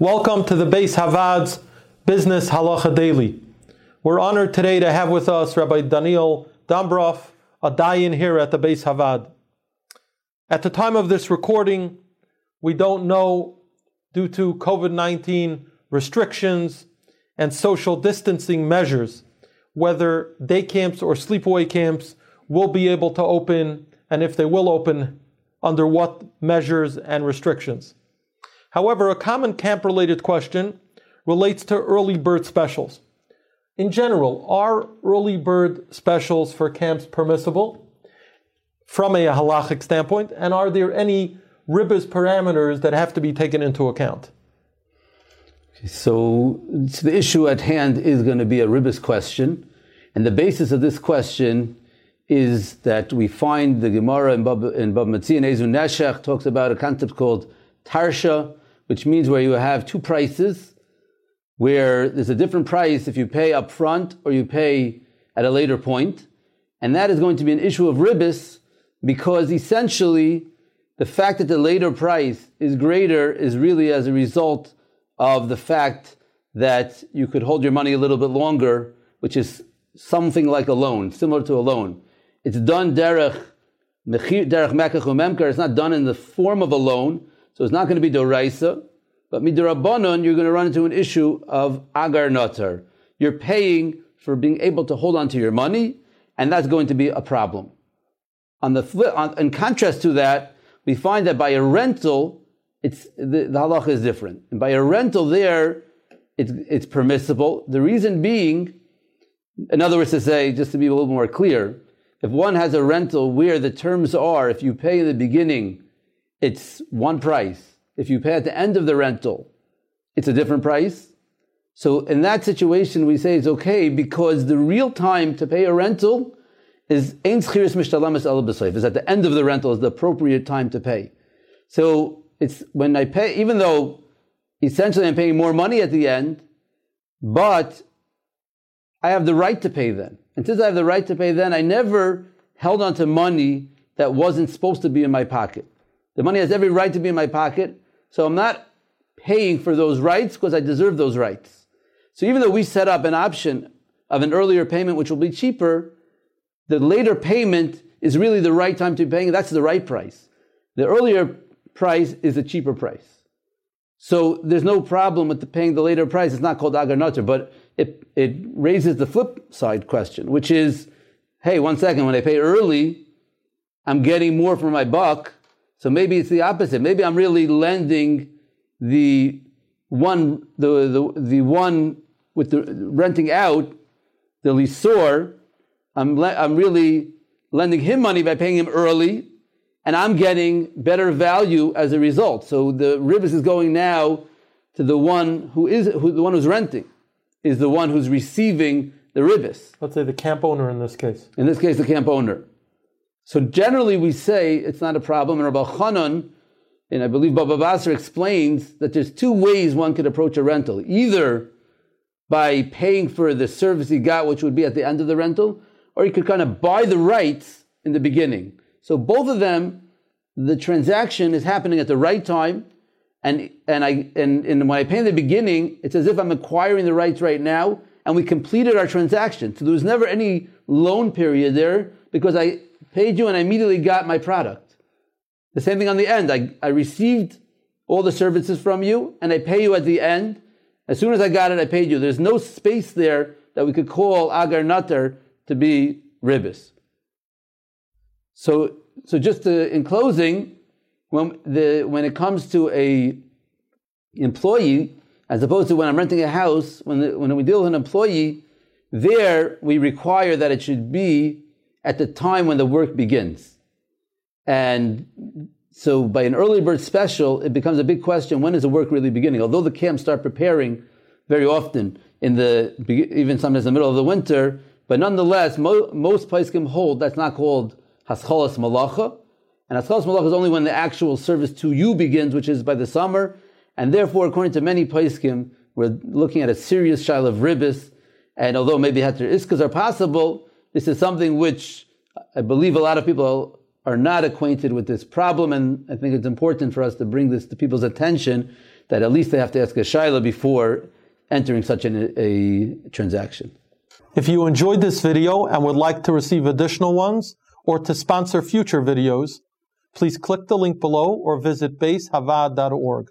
Welcome to the Beis HaVaad's Business Halacha Daily. We're honored today to have with us Rabbi Daniel Dombrov, a dayan here at the Beis HaVaad. At the time of this recording, we don't know, due to COVID 19 restrictions and social distancing measures, whether day camps or sleepaway camps will be able to open, and if they will open, under what measures and restrictions. However, a common camp related question relates to early bird specials. In general, are early bird specials for camps permissible from a halachic standpoint? And are there any ribas parameters that have to be taken into account? So, so the issue at hand is going to be a ribas question. And the basis of this question is that we find the Gemara in Bab, in Bava Metzia and Eizehu Neshech talks about a concept called Tarsha, which means where you have two prices, where there's a different price if you pay up front or you pay at a later point. And that is going to be an issue of ribis because essentially the fact that the later price is greater is really as a result of the fact that you could hold your money a little bit longer, which is something like a loan, similar to a loan. It's done derech derech mekach It's not done in the form of a loan, so it's not going to be doraisa, but midrabanon, you're going to run into an issue of agar notar. You're paying for being able to hold on to your money, and that's going to be a problem. On the flip, on, in contrast to that, we find that by a rental, it's the, the halacha is different. And by a rental there, it's, it's permissible. The reason being, in other words, to say, just to be a little more clear, if one has a rental where the terms are, if you pay in the beginning it's one price. If you pay at the end of the rental, it's a different price. So in that situation, we say it's okay because the real time to pay a rental is Is at the end of the rental is the appropriate time to pay. So it's when I pay, even though essentially I'm paying more money at the end, but I have the right to pay then. And since I have the right to pay then, I never held on to money that wasn't supposed to be in my pocket. The money has every right to be in my pocket, so I'm not paying for those rights because I deserve those rights. So even though we set up an option of an earlier payment which will be cheaper, the later payment is really the right time to be paying. That's the right price. The earlier price is a cheaper price. So there's no problem with the paying the later price. It's not called agar but it, it raises the flip side question, which is, hey, one second, when I pay early, I'm getting more for my buck so maybe it's the opposite. Maybe I'm really lending the one, the, the, the one with the renting out, the lisor, I'm, le- I'm really lending him money by paying him early, and I'm getting better value as a result. So the ribis is going now to the one who is who, the one who's renting, is the one who's receiving the ribis. Let's say the camp owner in this case. In this case, the camp owner. So generally we say it's not a problem. And Rabbi Chanan, and I believe Baba Basra explains that there's two ways one could approach a rental. Either by paying for the service he got, which would be at the end of the rental, or you could kind of buy the rights in the beginning. So both of them, the transaction is happening at the right time, and and I and, and when I pay in the beginning, it's as if I'm acquiring the rights right now, and we completed our transaction. So there was never any loan period there because I paid you and I immediately got my product. The same thing on the end. I, I received all the services from you and I pay you at the end. As soon as I got it, I paid you. There's no space there that we could call agar natar to be ribis. So, so just to, in closing, when, the, when it comes to a employee, as opposed to when I'm renting a house, when, the, when we deal with an employee, there we require that it should be at the time when the work begins. And so by an early bird special, it becomes a big question, when is the work really beginning? Although the camps start preparing very often in the, even sometimes in the middle of the winter, but nonetheless, mo- most can hold that's not called hascholas malacha. And hascholas malacha is only when the actual service to you begins, which is by the summer. And therefore, according to many paiskim, we're looking at a serious shail of ribis. And although maybe heter iskas are possible, this is something which I believe a lot of people are not acquainted with this problem, and I think it's important for us to bring this to people's attention that at least they have to ask a shaila before entering such an, a transaction. If you enjoyed this video and would like to receive additional ones or to sponsor future videos, please click the link below or visit basehavad.org.